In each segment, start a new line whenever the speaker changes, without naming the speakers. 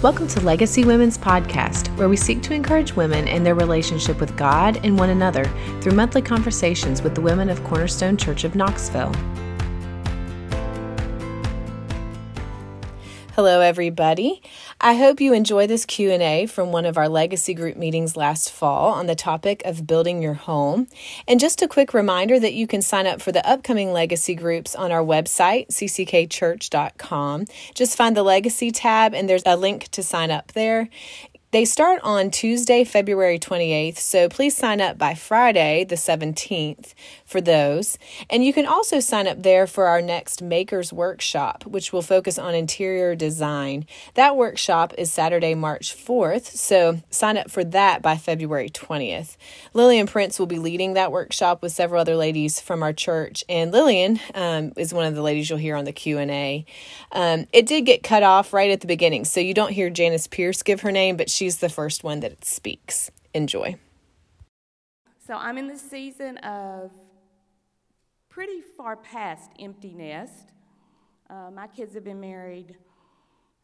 Welcome to Legacy Women's Podcast, where we seek to encourage women in their relationship with God and one another through monthly conversations with the women of Cornerstone Church of Knoxville. Hello everybody. I hope you enjoy this Q&A from one of our legacy group meetings last fall on the topic of building your home. And just a quick reminder that you can sign up for the upcoming legacy groups on our website cckchurch.com. Just find the legacy tab and there's a link to sign up there. They start on Tuesday, February 28th, so please sign up by Friday, the 17th, for those. And you can also sign up there for our next Makers Workshop, which will focus on interior design. That workshop is Saturday, March 4th, so sign up for that by February 20th. Lillian Prince will be leading that workshop with several other ladies from our church, and Lillian um, is one of the ladies you'll hear on the Q&A. Um, it did get cut off right at the beginning, so you don't hear Janice Pierce give her name, but she's the first one that speaks. Enjoy.
So I'm in the season of pretty far past empty nest. Uh, my kids have been married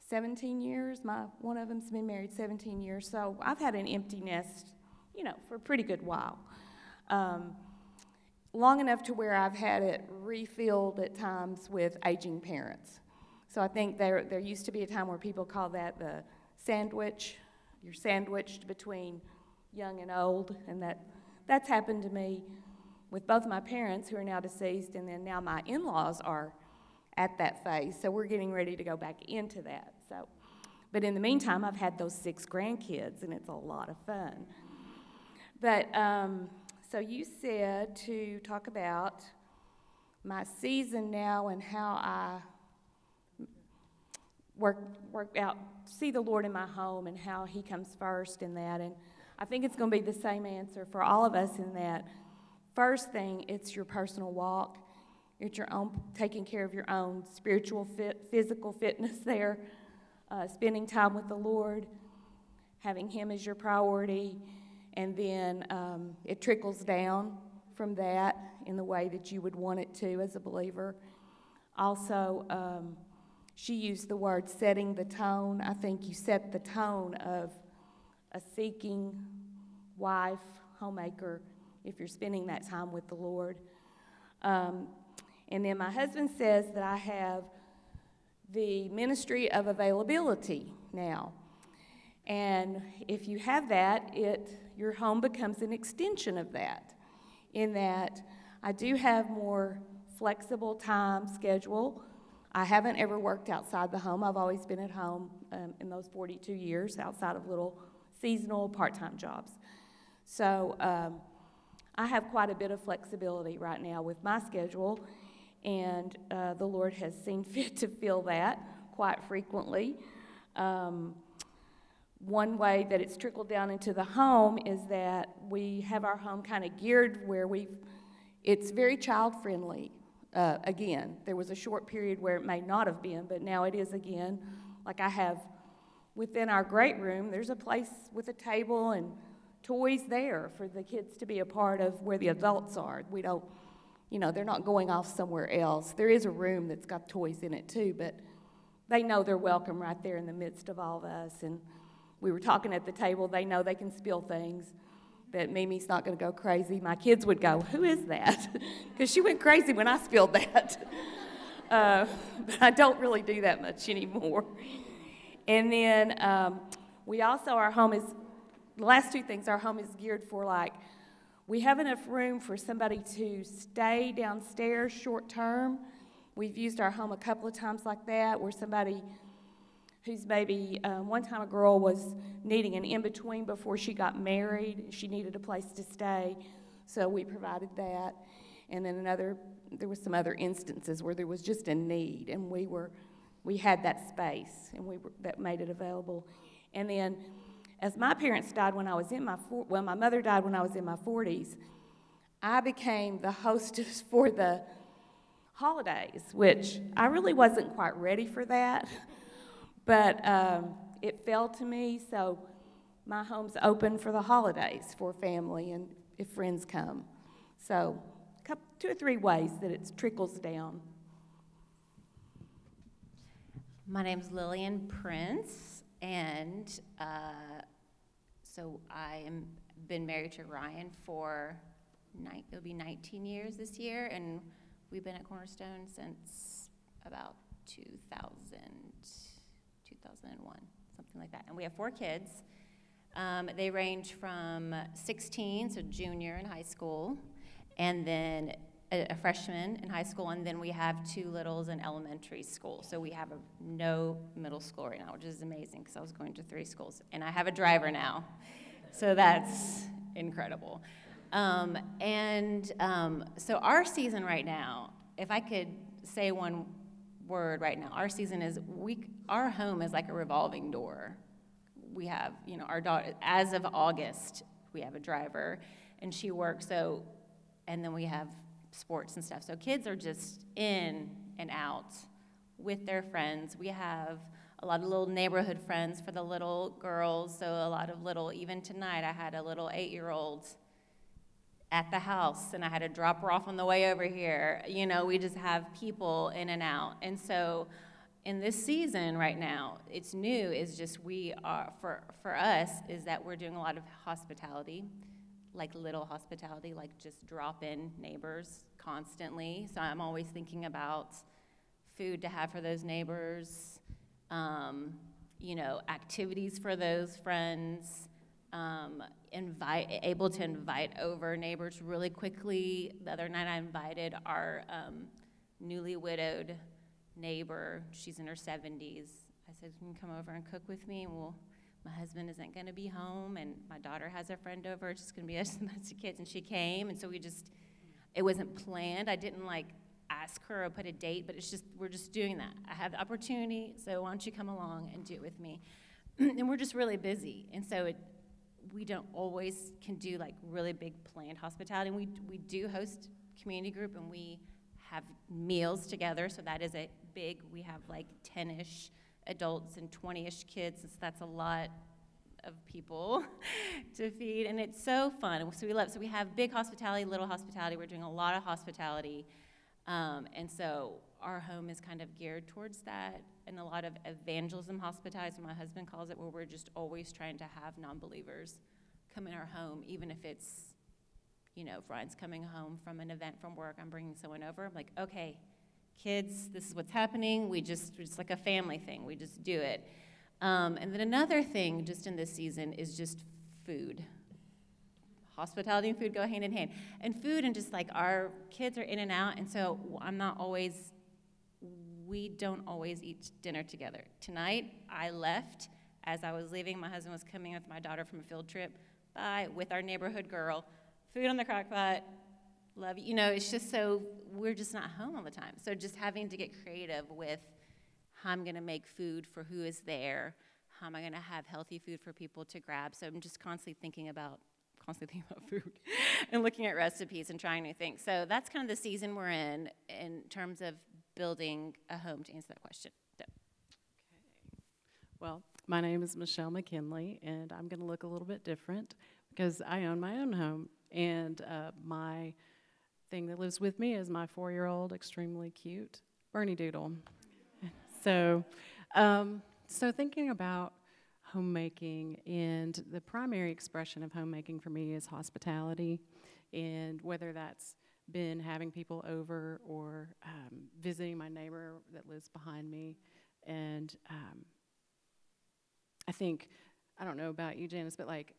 17 years. My one of them's been married 17 years. So I've had an empty nest, you know, for a pretty good while. Um, long enough to where I've had it refilled at times with aging parents. So I think there there used to be a time where people call that the sandwich you're sandwiched between young and old, and that, that's happened to me with both my parents, who are now deceased, and then now my in laws are at that phase. So we're getting ready to go back into that. So, but in the meantime, I've had those six grandkids, and it's a lot of fun. But um, so you said to talk about my season now and how I work, work out, see the Lord in my home and how He comes first in that. And I think it's going to be the same answer for all of us in that. First thing, it's your personal walk. It's your own taking care of your own spiritual, fit, physical fitness there, uh, spending time with the Lord, having Him as your priority, and then um, it trickles down from that in the way that you would want it to as a believer. Also, um, she used the word setting the tone. I think you set the tone of a seeking wife, homemaker, if you're spending that time with the Lord. Um, and then my husband says that I have the ministry of availability now. And if you have that, it your home becomes an extension of that. In that I do have more flexible time schedule I haven't ever worked outside the home. I've always been at home um, in those 42 years outside of little seasonal part time jobs. So um, I have quite a bit of flexibility right now with my schedule, and uh, the Lord has seen fit to fill that quite frequently. Um, one way that it's trickled down into the home is that we have our home kind of geared where we it's very child friendly uh, again. There was a short period where it may not have been, but now it is again. Like I have within our great room, there's a place with a table and toys there for the kids to be a part of where the adults are. We don't, you know, they're not going off somewhere else. There is a room that's got toys in it too, but they know they're welcome right there in the midst of all of us. And we were talking at the table, they know they can spill things that Mimi's not going to go crazy. My kids would go, Who is that? Because she went crazy when I spilled that. uh, but I don't really do that much anymore. And then um, we also, our home is, the last two things, our home is geared for like, we have enough room for somebody to stay downstairs short term. We've used our home a couple of times like that, where somebody who's maybe um, one time a girl was needing an in between before she got married. She needed a place to stay, so we provided that. And then another, there was some other instances where there was just a need, and we were, we had that space, and we were, that made it available. And then, as my parents died when I was in my well, my mother died when I was in my 40s. I became the hostess for the holidays, which I really wasn't quite ready for that. But um, it fell to me, so my home's open for the holidays for family and if friends come. So, couple, two or three ways that it trickles down.
My name's Lillian Prince, And uh, so I am been married to Ryan for it'll be 19 years this year, and we've been at Cornerstone since about 2000, 2001, something like that. And we have four kids. Um, they range from 16, so junior in high school, and then a, a, freshman in high school, and then we have two littles in elementary school. So we have a, no middle school right now, which is amazing because I was going to three schools, and I have a driver now. So that's incredible. Um, and um, so our season right now, if I could say one word right now, our season is we. Our home is like a revolving door. We have, you know, our daughter. As of August, we have a driver, and she works. So, and then we have sports and stuff. So kids are just in and out with their friends. We have a lot of little neighborhood friends for the little girls. So a lot of little, even tonight, I had a little eight year old at the house and I had to drop her off on the way over here. You know, we just have people in and out. And so in this season right now, it's new is just we are for for us is that we're doing a lot of hospitality, like little hospitality, like just drop in neighbors constantly. So I'm always thinking about food to have for those neighbors, um, you know, activities for those friends, um, invite, able to invite over neighbors really quickly. The other night I invited our um, newly widowed neighbor. She's in her 70s. I said, "Can you come over and cook with me?" well, my husband isn't going to be home, and my daughter has a friend over. It's just going to be us and of kids, and she came, and so we just. It wasn't planned. I didn't like ask her or put a date, but it's just we're just doing that. I have the opportunity, so why don't you come along and do it with me? and we're just really busy, and so it, we don't always can do like really big planned hospitality. we we do host community group, and we have meals together. So that is a big. We have like ten ish adults and twenty ish kids. So that's a lot of people to feed, and it's so fun. So we love. So we have big hospitality, little hospitality. We're doing a lot of hospitality. Um, and so our home is kind of geared towards that and a lot of evangelism hospitality, my husband calls it, where we're just always trying to have non believers come in our home, even if it's, you know, Ryan's coming home from an event from work, I'm bringing someone over. I'm like, okay, kids, this is what's happening. We just, it's like a family thing, we just do it. Um, and then another thing just in this season is just food hospitality and food go hand in hand. And food and just like our kids are in and out, and so I'm not always, we don't always eat dinner together. Tonight, I left as I was leaving. My husband was coming with my daughter from a field trip. Bye, with our neighborhood girl. Food on the crock pot. Love you. You know, it's just so, we're just not home all the time. So just having to get creative with how I'm going to make food for who is there. How am I going to have healthy food for people to grab? So I'm just constantly thinking about constantly thinking about food and looking at recipes and trying new things. So that's kind of the season we're in in terms of building a home to answer that question. So.
Okay. Well, my name is Michelle McKinley, and I'm going to look a little bit different because I own my own home. And uh, my thing that lives with me is my four year old, extremely cute Bernie Doodle. so, um, so thinking about homemaking, and the primary expression of homemaking for me is hospitality, and whether that's been having people over or um, visiting my neighbor that lives behind me, and um, I think I don't know about you, Janice, but like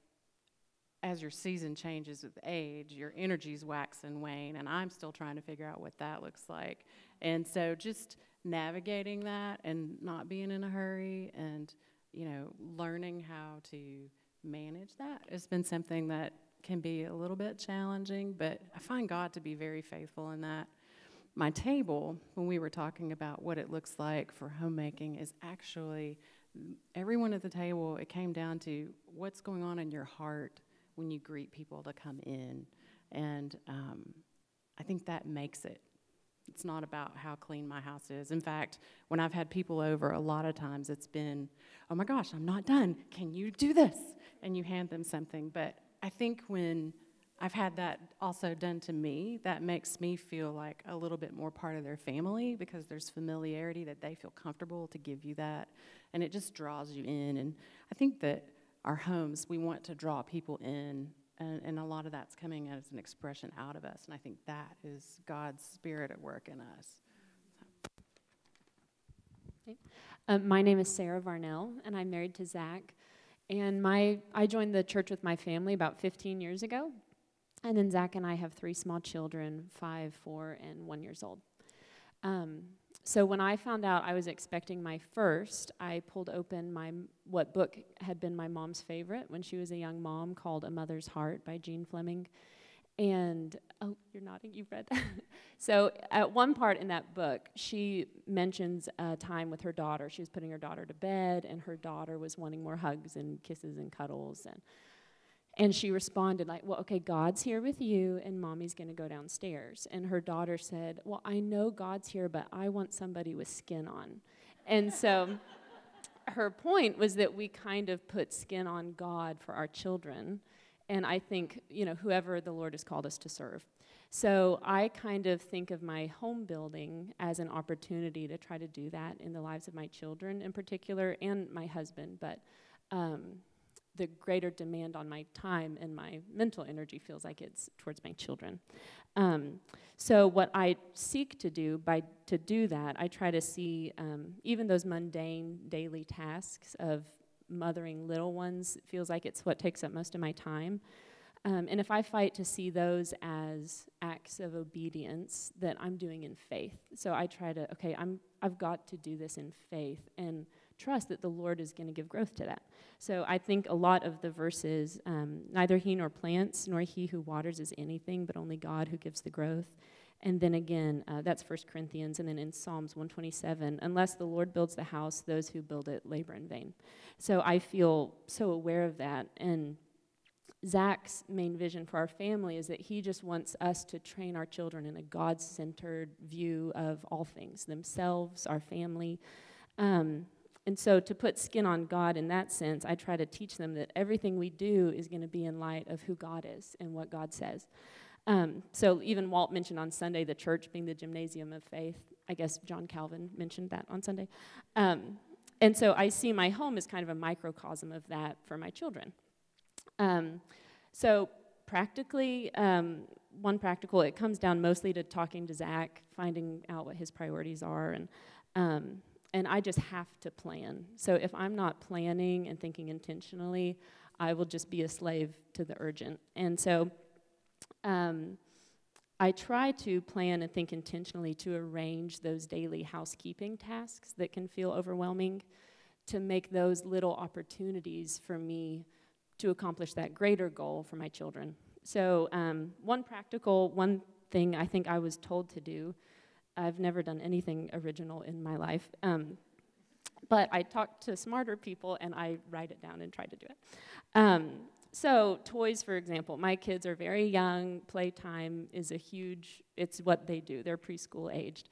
as your season changes with age, your energies wax and wane, and I'm still trying to figure out what that looks like. And so just navigating that and not being in a hurry and you know, learning how to manage that has been something that can be a little bit challenging, but I find God to be very faithful in that. My table, when we were talking about what it looks like for homemaking, is actually everyone at the table, it came down to what's going on in your heart when you greet people to come in. And um, I think that makes it it's not about how clean my house is. In fact, when I've had people over, a lot of times it's been, oh my gosh, I'm not done. Can you do this? And you hand them something. But I think when I've had that also done to me. That makes me feel like a little bit more part of their family because there's familiarity that they feel comfortable to give you that. And it just draws you in. And I think that our homes, we want to draw people in. And, and a lot of that's coming as an expression out of us. And I think that is God's spirit at work in us.
Um, my name is Sarah Varnell, and I'm married to Zach. And my, I joined the church with my family about 15 years ago. And then Zach and I have three small children five, four, and one years old. Um, so when I found out I was expecting my first, I pulled open my what book had been my mom's favorite when she was a young mom called A Mother's Heart by Jean Fleming. And oh, you're nodding, you've read. That. so at one part in that book, she mentions a time with her daughter. She was putting her daughter to bed, and her daughter was wanting more hugs and kisses and cuddles. And and she responded like, "Well, okay, God's here with you, and Mommy's to go downstairs." And her daughter said, "Well, I know God's here, but I want somebody with skin on." And so. her point was that we kind of put skin on God for our children and I think, you know, whoever the Lord has called us to serve. So I kind of think of my home building as an opportunity to try to do that in the lives of my children in particular and my husband. But um, the greater demand on my time and my mental energy feels like it's towards my children. Um, so what I seek to do by to do that, I try to see um, even those mundane daily tasks of mothering little ones feels like it's what takes up most of my time. Um, and if I fight to see those as acts of obedience that I'm doing in faith, so I try to, okay, I'm, I've got to do this in faith and trust that the Lord is going to give growth to that. So I think a lot of the verses, um, neither he nor plants, nor he who waters is anything, but only God who gives the growth. And then again, uh, that's 1 Corinthians. And then in Psalms 127, unless the Lord builds the house, those who build it labor in vain. So I feel so aware of that. And Zach's main vision for our family is that he just wants us to train our children in a God centered view of all things themselves, our family. Um, and so, to put skin on God in that sense, I try to teach them that everything we do is going to be in light of who God is and what God says. Um, so even Walt mentioned on Sunday the church being the gymnasium of faith. I guess John Calvin mentioned that on Sunday. Um, and so I see my home as kind of a microcosm of that for my children. Um, so practically, um, one practical, it comes down mostly to talking to Zach, finding out what his priorities are, and um, and I just have to plan. So if I'm not planning and thinking intentionally, I will just be a slave to the urgent. And so um, I try to plan and think intentionally to arrange those daily housekeeping tasks that can feel overwhelming to make those little opportunities for me to accomplish that greater goal for my children. So, um, one practical, one thing I think I was told to do, I've never done anything original in my life, um, but I talk to smarter people and I write it down and try to do it. Um, so, toys, for example, my kids are very young. Playtime is a huge, it's what they do. They're preschool aged.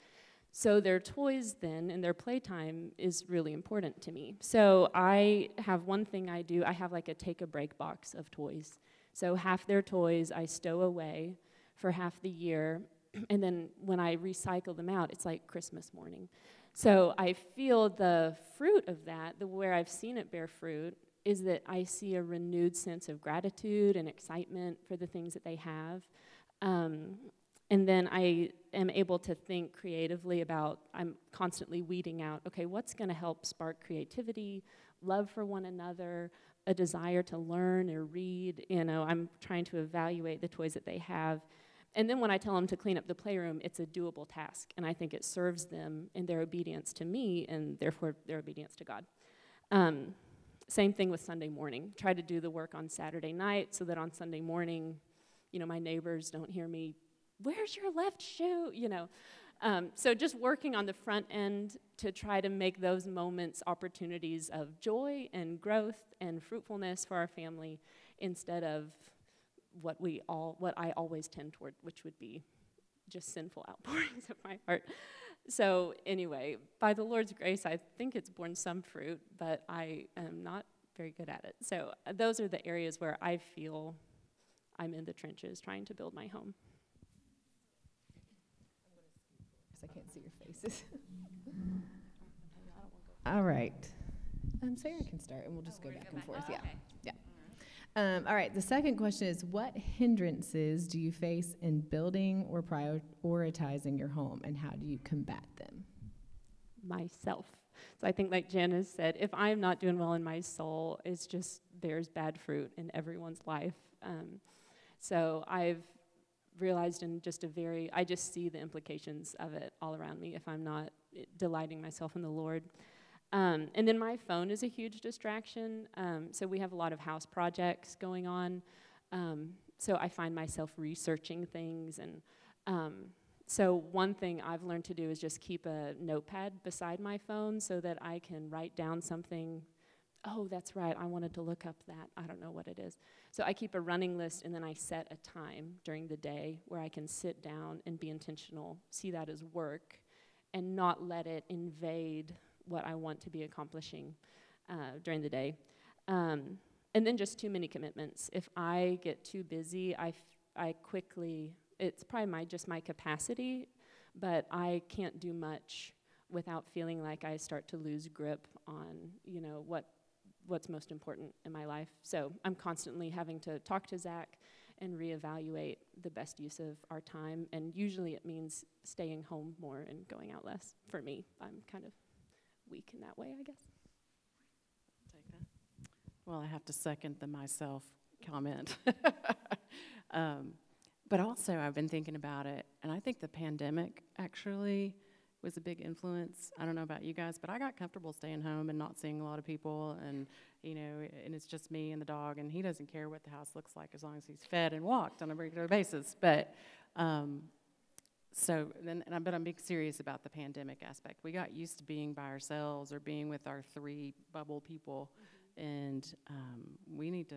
So, their toys then and their playtime is really important to me. So, I have one thing I do I have like a take a break box of toys. So, half their toys I stow away for half the year. And then when I recycle them out, it's like Christmas morning. So I feel the fruit of that, the where I've seen it bear fruit, is that I see a renewed sense of gratitude and excitement for the things that they have. Um, and then I am able to think creatively about, I'm constantly weeding out, okay, what's going to help spark creativity, love for one another, a desire to learn or read. You know, I'm trying to evaluate the toys that they have. And then when I tell them to clean up the playroom, it's a doable task. And I think it serves them in their obedience to me and therefore their obedience to God. Um, same thing with Sunday morning. Try to do the work on Saturday night so that on Sunday morning, you know, my neighbors don't hear me, where's your left shoe? You know. Um, so just working on the front end to try to make those moments opportunities of joy and growth and fruitfulness for our family instead of what we all what I always tend toward, which would be just sinful outpourings of my heart. So, anyway, by the Lord's grace, I think it's borne some fruit, but I am not very good at it. So, uh, those are the areas where I feel I'm in the trenches trying to build my home.
Because I can't see your faces. All right. Um, Sarah can start, and we'll just go back and forth. Yeah. Yeah. Um, all right. The second question is What hindrances do you face in building or prioritizing your home, and how do you combat them?
Myself. So I think, like Janice said, if I'm not doing well in my soul, it's just there's bad fruit in everyone's life. Um, so I've realized in just a very, I just see the implications of it all around me if I'm not eh, delighting myself in the Lord. Um, and then my phone is a huge distraction. Um, so we have a lot of house projects going on. Um, so I find myself researching things. And um, so one thing I've learned to do is just keep a notepad beside my phone so that I can write down something. Oh, that's right. I wanted to look up that. I don't know what it is. So I keep a running list and then I set a time during the day where I can sit down and be intentional, see that as work, and not let it invade what I want to be accomplishing uh, during the day. Um, and then just too many commitments. If I get too busy, I, f- I quickly, it's probably my, just my capacity, but I can't do much without feeling like I start to lose grip on, you know, what, what's most important in my life. So I'm constantly having to talk to Zach and reevaluate the best use of our time. And usually it means staying home more and going out less. For me, I'm kind of weak in that way, I guess.
Take that. Well, I have to second the myself comment. um, but also, I've been thinking about it, and I think the pandemic actually was a big influence. I don't know about you guys, but I got comfortable staying home and not seeing a lot of people, and you know, and it's just me and the dog, and he doesn't care what the house looks like as long as he's fed and walked on a regular basis. But um, so then, and I, but I'm being serious about the pandemic aspect. We got used to being by ourselves or being with our three bubble people, mm-hmm. and um, we need to.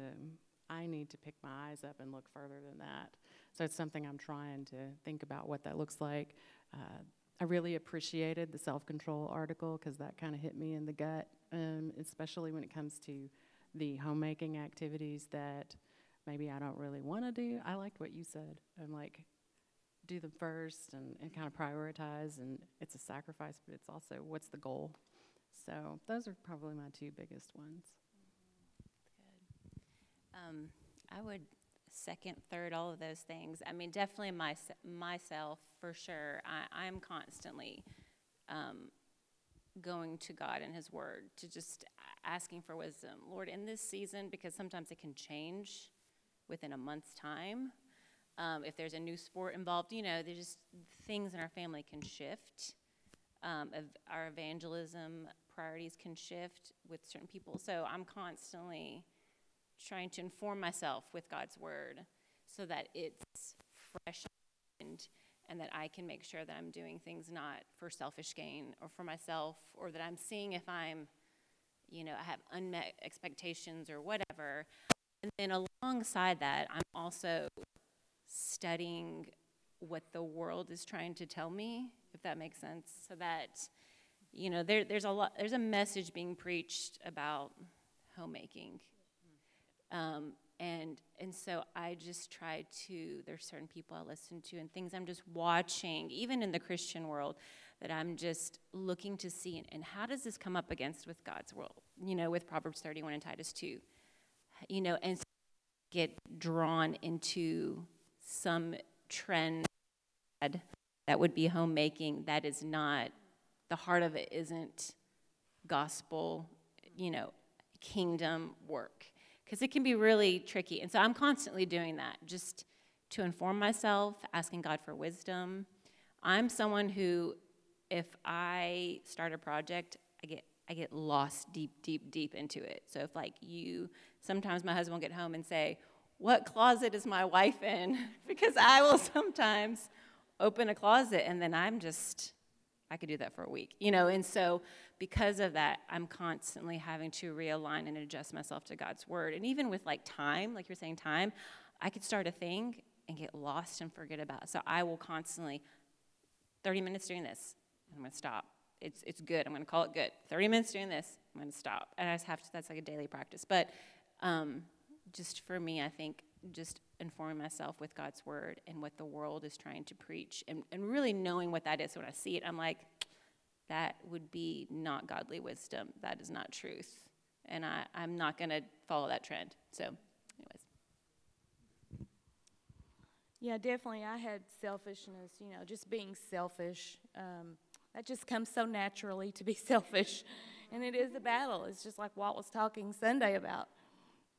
I need to pick my eyes up and look further than that. So it's something I'm trying to think about what that looks like. Uh, I really appreciated the self control article because that kind of hit me in the gut, um, especially when it comes to the homemaking activities that maybe I don't really want to do. I liked what you said. I'm like, do them first and, and kind of prioritize. And it's a sacrifice, but it's also what's the goal. So those are probably my two biggest ones.
Good. Um, I would second, third, all of those things. I mean, definitely my, myself for sure. I, I'm constantly um, going to God and His Word to just asking for wisdom. Lord, in this season, because sometimes it can change within a month's time. Um, if there's a new sport involved, you know, there's just things in our family can shift. Um, our evangelism priorities can shift with certain people. So I'm constantly trying to inform myself with God's word so that it's fresh and and that I can make sure that I'm doing things not for selfish gain or for myself or that I'm seeing if I'm you know, I have unmet expectations or whatever. And then alongside that, I'm also studying what the world is trying to tell me, if that makes sense, so that you know there, there's a lot there's a message being preached about homemaking. Um, and and so i just try to there's certain people i listen to and things i'm just watching even in the christian world that i'm just looking to see and, and how does this come up against with god's world? You know with proverbs 31 and titus 2 you know and get drawn into some trend that would be homemaking that is not the heart of it isn't gospel you know kingdom work. Because it can be really tricky. And so i'm constantly doing that just to inform myself asking god for wisdom. I'm someone who if i start a project i get i get lost deep deep deep into it. So if like you sometimes my husband will get home and say what closet is my wife in? because I will sometimes open a closet and then I'm just, I could do that for a week, you know? And so because of that, I'm constantly having to realign and adjust myself to God's word. And even with like time, like you're saying, time, I could start a thing and get lost and forget about it. So I will constantly, 30 minutes doing this, I'm gonna stop. It's, it's good. I'm gonna call it good. 30 minutes doing this, I'm gonna stop. And I just have to, that's like a daily practice. But, um, just for me, I think just informing myself with God's word and what the world is trying to preach and, and really knowing what that is. So when I see it, I'm like, that would be not godly wisdom. That is not truth. And I, I'm not going to follow that trend. So, anyways.
Yeah, definitely. I had selfishness, you know, just being selfish. Um, that just comes so naturally to be selfish. And it is a battle. It's just like Walt was talking Sunday about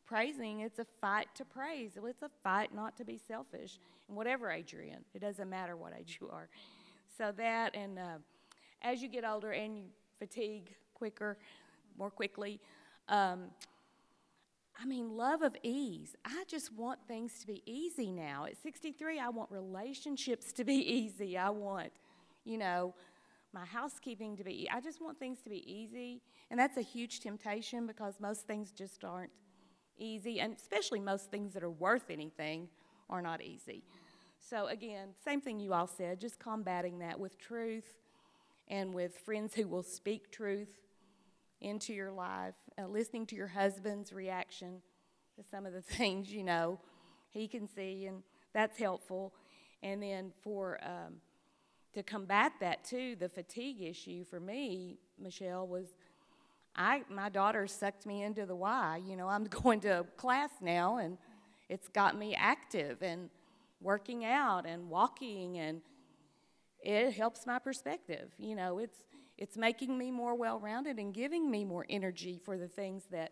praising. It's a fight to praise. It's a fight not to be selfish. And whatever age you're in, it doesn't matter what age you are. So that, and uh, as you get older and you fatigue quicker, more quickly, um, I mean, love of ease. I just want things to be easy now. At 63, I want relationships to be easy. I want, you know, my housekeeping to be, I just want things to be easy. And that's a huge temptation because most things just aren't easy. And especially most things that are worth anything are not easy. So, again, same thing you all said, just combating that with truth and with friends who will speak truth into your life, uh, listening to your husband's reaction to some of the things you know he can see, and that's helpful. And then for um, to combat that too, the fatigue issue for me, Michelle was. I, my daughter sucked me into the Y. You know, I'm going to class now, and it's got me active and working out and walking, and it helps my perspective. You know, it's it's making me more well rounded and giving me more energy for the things that,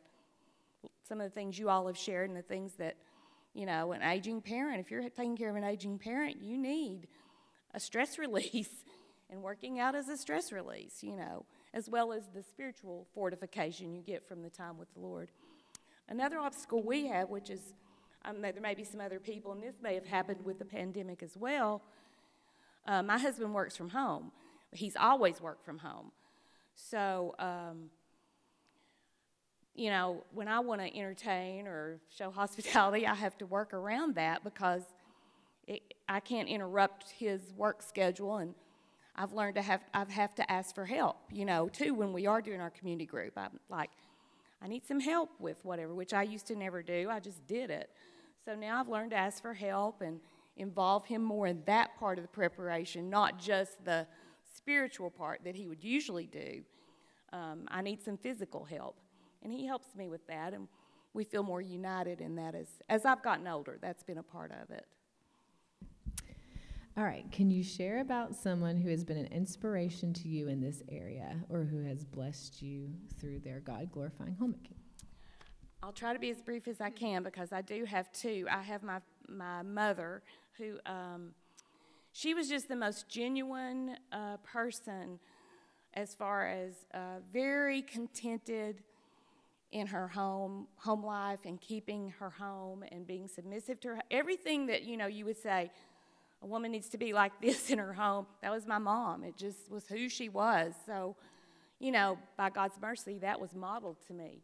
some of the things you all have shared and the things that, you know, an aging parent, if you're taking care of an aging parent, you need a stress release. And working out is a stress release, you know, as well as the spiritual fortification you get from the time with the Lord. Another obstacle we have, which is um, there may be some other people, and this may have happened with the pandemic as well. Uh, my husband works from home he's always worked from home. So, um, you know, when I want to entertain or show hospitality, I have to work around that because it, I can't interrupt his work schedule. And I've learned to have, I've have to ask for help, you know, too, when we are doing our community group. I'm like, I need some help with whatever, which I used to never do. I just did it. So now I've learned to ask for help and involve him more in that part of the preparation, not just the spiritual part that he would usually do. Um, I need some physical help. And he helps me with that. And we feel more united in that as, as I've gotten older. That's been a part of it.
All right. Can you share about someone who has been an inspiration to you in this area or who has blessed you through their God glorifying homemaking?
I'll try to be as brief as I can because I do have two. I have my, my mother who. Um, she was just the most genuine uh, person as far as uh, very contented in her home home life and keeping her home and being submissive to her everything that you know you would say a woman needs to be like this in her home that was my mom it just was who she was so you know by god's mercy that was modeled to me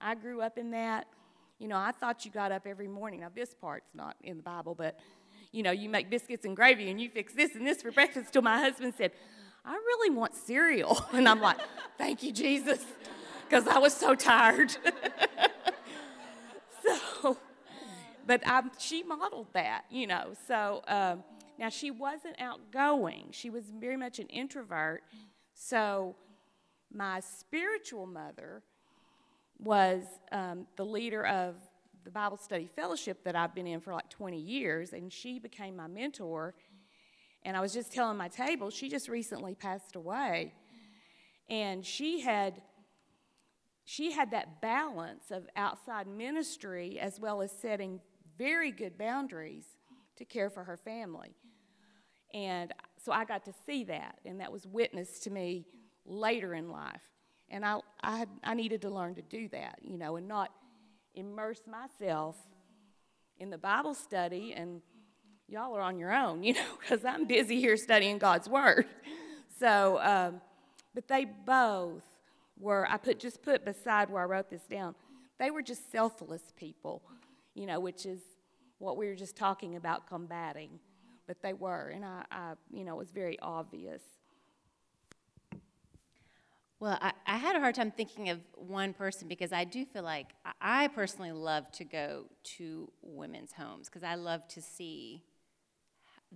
i grew up in that you know i thought you got up every morning now this part's not in the bible but you know, you make biscuits and gravy and you fix this and this for breakfast. Till my husband said, I really want cereal. And I'm like, thank you, Jesus, because I was so tired. so, but she modeled that, you know. So um, now she wasn't outgoing, she was very much an introvert. So my spiritual mother was um, the leader of the Bible study fellowship that I've been in for like 20 years, and she became my mentor. And I was just telling my table, she just recently passed away. And she had she had that balance of outside ministry as well as setting very good boundaries to care for her family. And so I got to see that, and that was witnessed to me later in life. And I, I, I needed to learn to do that, you know, and not immerse myself in the Bible study, and y'all are on your own, you know, because I'm busy here studying God's Word. So, um, but they both were, I put just put beside where I wrote this down, they were just selfless people, you know, which is what we were just talking about combating. But they were, and I, I you know, it was very obvious.
Well, I, I had a hard time thinking of one person because I do feel like I personally love to go to women's homes because I love to see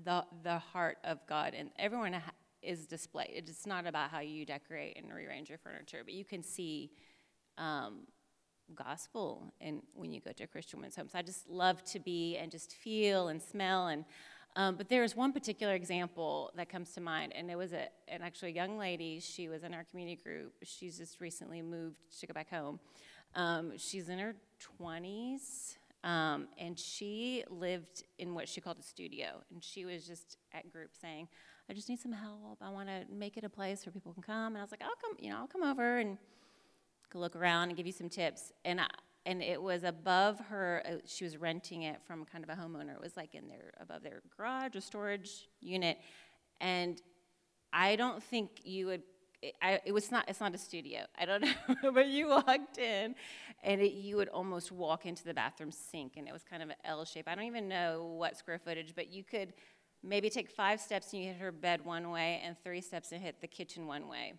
the the heart of God and everyone is displayed. It's not about how you decorate and rearrange your furniture, but you can see um, gospel and when you go to a Christian women's home. So I just love to be and just feel and smell and. Um, but there's one particular example that comes to mind, and it was a, an actually a young lady. She was in our community group. She's just recently moved to go back home. Um, she's in her 20s, um, and she lived in what she called a studio. And she was just at group saying, I just need some help. I want to make it a place where people can come. And I was like, I'll come, you know, I'll come over and look around and give you some tips. And I, and it was above her. Uh, she was renting it from kind of a homeowner. It was like in their above their garage or storage unit, and I don't think you would. It, I, it was not. It's not a studio. I don't know, but you walked in, and it, you would almost walk into the bathroom sink, and it was kind of an L shape. I don't even know what square footage, but you could maybe take five steps and you hit her bed one way, and three steps and hit the kitchen one way.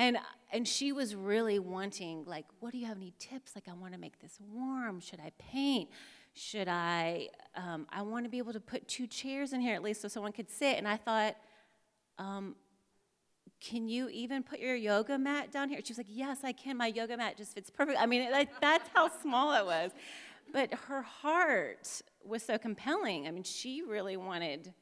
And, and she was really wanting, like, what do you have any tips? Like, I want to make this warm. Should I paint? Should I, um, I want to be able to put two chairs in here at least so someone could sit. And I thought, um, can you even put your yoga mat down here? She was like, yes, I can. My yoga mat just fits perfect. I mean, like, that's how small it was. But her heart was so compelling. I mean, she really wanted,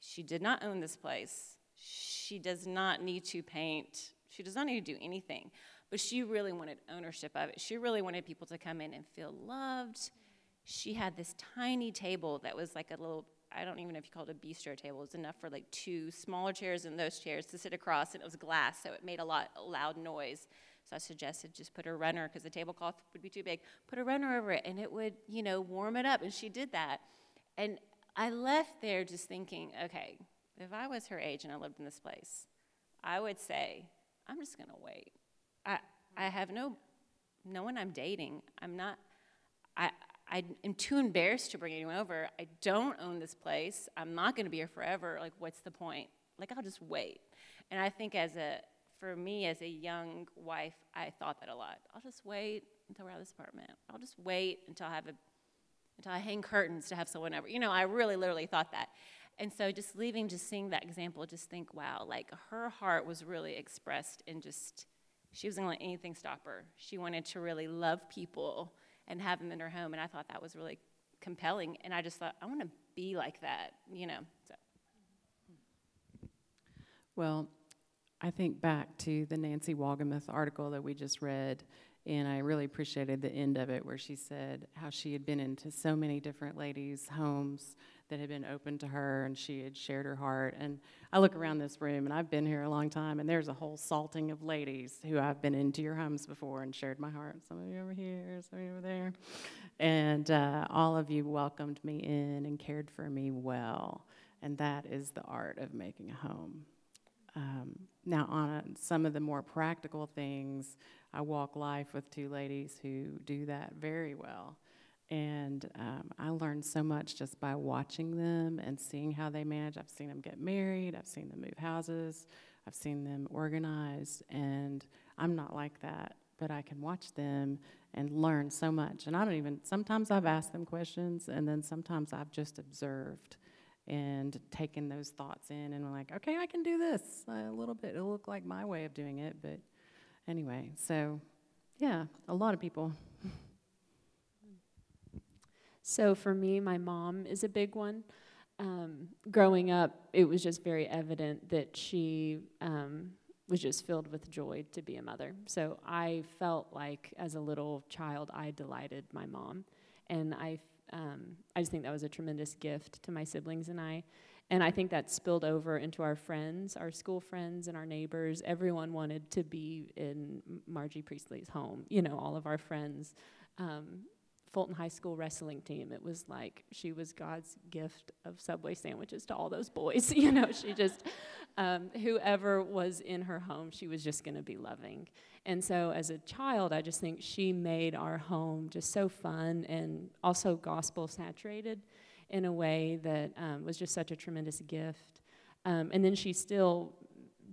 she did not own this place. She does not need to paint. She does not need to do anything. But she really wanted ownership of it. She really wanted people to come in and feel loved. She had this tiny table that was like a little, I don't even know if you call it a bistro table. It was enough for like two smaller chairs and those chairs to sit across, and it was glass, so it made a lot loud noise. So I suggested just put a runner because the tablecloth would be too big. Put a runner over it and it would, you know, warm it up. And she did that. And I left there just thinking, okay, if I was her age and I lived in this place, I would say, I'm just going to wait. I, I have no, no one I'm dating. I'm not, I, I am too embarrassed to bring anyone over. I don't own this place. I'm not going to be here forever. Like, what's the point? Like, I'll just wait. And I think as a, for me as a young wife, I thought that a lot. I'll just wait until we're out of this apartment. I'll just wait until I have a until I hang curtains to have someone over. You know, I really literally thought that. And so just leaving, just seeing that example, just think, wow, like her heart was really expressed in just she wasn't gonna let anything stop her. She wanted to really love people and have them in her home. And I thought that was really compelling. And I just thought, I want to be like that, you know. So
well, I think back to the Nancy Wolgemuth article that we just read, and I really appreciated the end of it where she said how she had been into so many different ladies' homes that had been open to her, and she had shared her heart. And I look around this room, and I've been here a long time, and there's a whole salting of ladies who I've been into your homes before and shared my heart. Some of you over here, some of you over there. And uh, all of you welcomed me in and cared for me well. And that is the art of making a home. Um, now, on a, some of the more practical things, I walk life with two ladies who do that very well. And um, I learned so much just by watching them and seeing how they manage. I've seen them get married, I've seen them move houses, I've seen them organize, and I'm not like that, but I can watch them and learn so much. And I don't even, sometimes I've asked them questions, and then sometimes I've just observed and taken those thoughts in and I'm like, okay, I can do this a little bit. It'll look like my way of doing it, but anyway, so yeah, a lot of people.
So for me, my mom is a big one. Um, growing up, it was just very evident that she um, was just filled with joy to be a mother. So I felt like as a little child, I delighted my mom. And I um, I just think that was a tremendous gift to my siblings and I. And I think that spilled over into our friends, our school friends, and our neighbors. Everyone wanted to be in Margie Priestley's home. You know, all of our friends. Fulton High School wrestling team. It was like she was God's gift of Subway sandwiches to all those boys. you know, she just, um, whoever was in her home, she was just going to be loving. And so as a child, I just think she made our home just so fun and also gospel saturated in a way that um, was just such a tremendous gift. Um, and then she still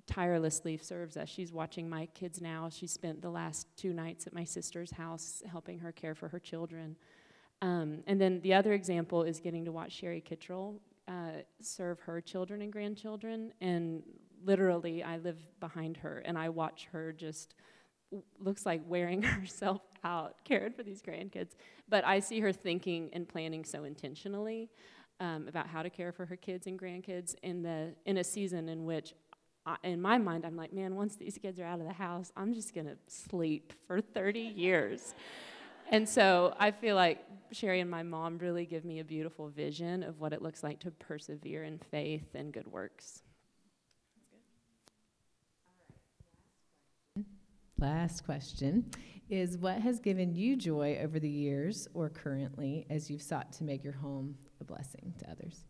tirelessly serves us. She's watching my kids now. She spent the last two nights at my sister's house helping her care for her children. Um, and then the other example is getting to watch Sherry Kittrell uh, serve her children and grandchildren. And literally, I live behind her and I watch her just looks like wearing herself out caring for these grandkids. But I see her thinking and planning so intentionally um, about how to care for her kids and grandkids in the in a season in which In my mind I'm like, man, once these kids are out of the house, I'm just gonna sleep for 30 years. And so I feel like Sherry and my mom really give me a beautiful vision of what it looks like to persevere in faith and good works.
Last question is what has given you joy over the years or currently as you've sought to make your home a blessing to others?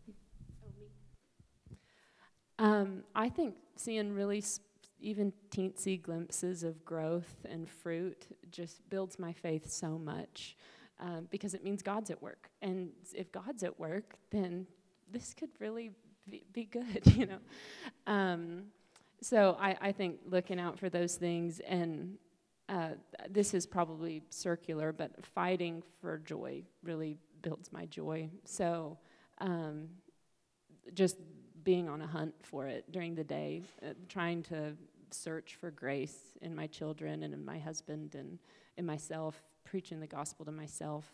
Um, I think seeing really sp- even teensy glimpses of growth and fruit just builds my faith so much um, because it means God's at work. And if God's at work, then this could really be, be good, you know. Um, so I, I think looking out for those things and uh, this is probably circular, but fighting for joy really builds my joy. So um, just being on a hunt for it during the day, uh, trying to search for grace in my children and in my husband and in myself, preaching the gospel to myself,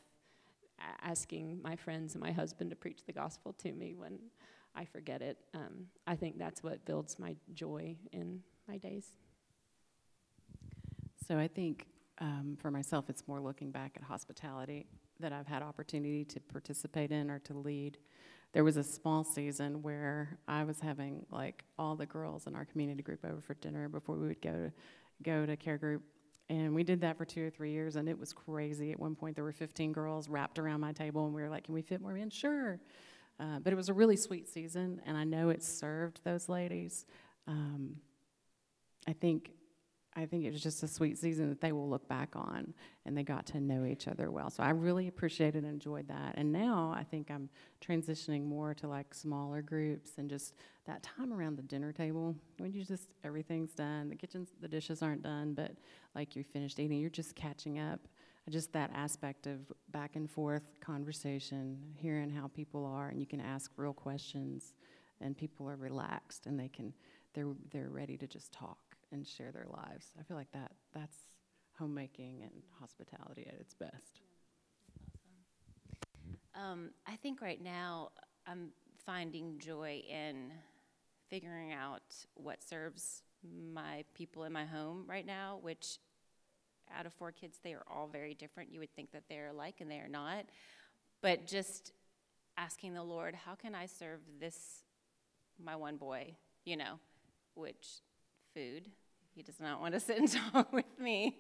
asking my friends and my husband to preach the gospel to me when I forget it. Um, I think that's what builds my joy in my days.
So I think um, for myself, it's more looking back at hospitality that I've had opportunity to participate in or to lead. There was a small season where I was having like all the girls in our community group over for dinner before we would go to go to care group. And we did that for two or three years, and it was crazy. At one point, there were 15 girls wrapped around my table, and we were like, Can we fit more in? Sure. Uh, but it was a really sweet season, and I know it served those ladies. Um, I think I think it was just a sweet season that they will look back on, and they got to know each other well. So I really appreciated and enjoyed that. And now I think I'm transitioning more to like smaller groups and just that time around the dinner table when you just everything's done, the kitchen, the dishes aren't done, but like you finished eating, you're just catching up. Just that aspect of back and forth conversation, hearing how people are, and you can ask real questions, and people are relaxed and they can, they're they're ready to just talk and share their lives. I feel like that that's homemaking and hospitality at its best.
Um, I think right now I'm finding joy in figuring out what serves my people in my home right now, which out of four kids, they are all very different. You would think that they're alike, and they are not. But just asking the Lord, how can I serve this, my one boy, you know, which food, he does not want to sit and talk with me.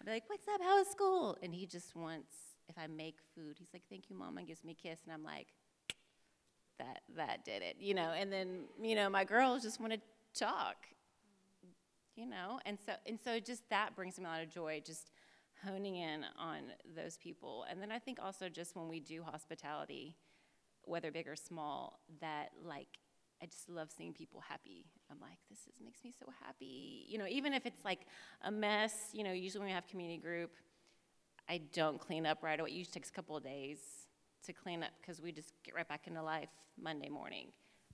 I'll be like, What's up? How is school? And he just wants, if I make food, he's like, Thank you, mom, and gives me a kiss. And I'm like, That that did it, you know. And then, you know, my girls just want to talk. You know, and so and so just that brings me a lot of joy, just honing in on those people. And then I think also just when we do hospitality, whether big or small, that like I just love seeing people happy. I'm like, this is, makes me so happy. You know, even if it's like a mess, you know, usually when we have community group, I don't clean up right away. It usually takes a couple of days to clean up because we just get right back into life Monday morning.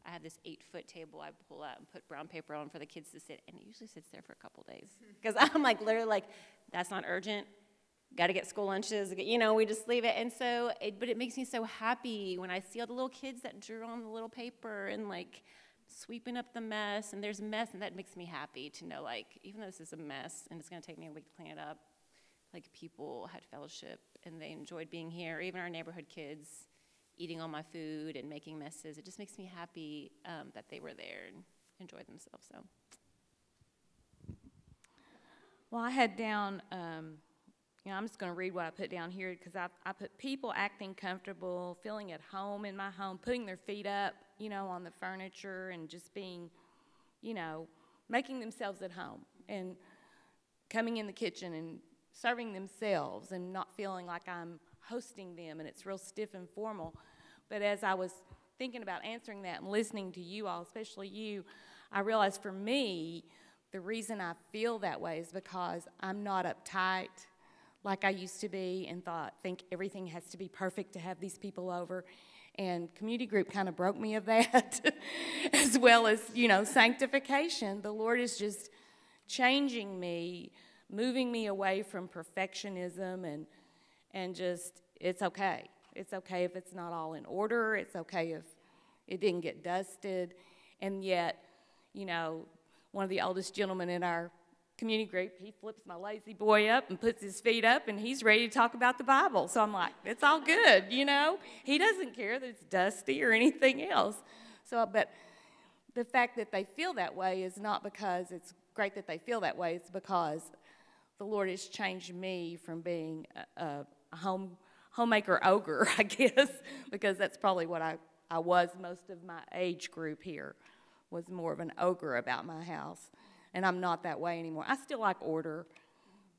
I have this eight foot table I pull out and put brown paper on for the kids to sit, and it usually sits there for a couple of days. Mm-hmm. Because I'm like, literally, like, that's not urgent. Got to get school lunches. You know, we just leave it. And so, it, but it makes me so happy when I see all the little kids that drew on the little paper and like sweeping up the mess. And there's mess, and that makes me happy to know, like, even though this is a mess and it's going to take me a week to clean it up, like people had fellowship and they enjoyed being here. Even our neighborhood kids eating all my food and making messes. It just makes me happy um, that they were there and enjoyed themselves. So.
Well, I had down um, you know, I'm just going to read what I put down here because I, I put people acting comfortable, feeling at home in my home, putting their feet up, you know, on the furniture and just being, you know, making themselves at home and coming in the kitchen and serving themselves and not feeling like I'm hosting them and it's real stiff and formal. But as I was thinking about answering that and listening to you all, especially you, I realized for me, the reason I feel that way is because I'm not uptight like I used to be and thought think everything has to be perfect to have these people over. And community group kind of broke me of that, as well as you know sanctification. The Lord is just changing me, moving me away from perfectionism and and just it's okay. It's okay if it's not all in order. It's okay if it didn't get dusted. And yet, you know, one of the oldest gentlemen in our community group, he flips my La-Z-Boy up and puts his feet up and he's ready to talk about the Bible. So I'm like, it's all good, you know? He doesn't care that it's dusty or anything else. So, but the fact that they feel that way is not because it's great that they feel that way, it's because the Lord has changed me from being a, a home homemaker ogre, I guess, because that's probably what I, I was most of my age group here, was more of an ogre about my house. And I'm not that way anymore. I still like order,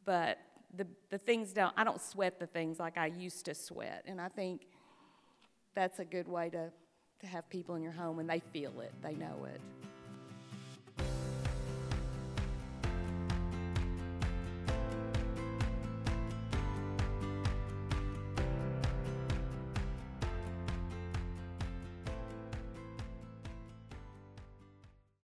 but the, the things don't, I don't sweat the things like I used to sweat. And I think that's a good way to, to have people in your home and they feel it, they know it.